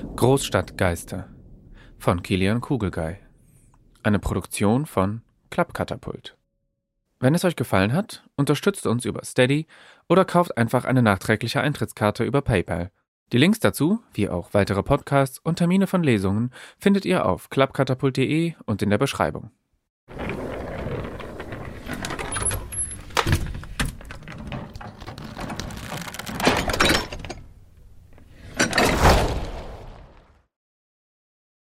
Großstadtgeister von Kilian Kugelgei. Eine Produktion von Klappkatapult. Wenn es euch gefallen hat, unterstützt uns über Steady oder kauft einfach eine nachträgliche Eintrittskarte über PayPal. Die Links dazu, wie auch weitere Podcasts und Termine von Lesungen, findet ihr auf klappkatapult.de und in der Beschreibung.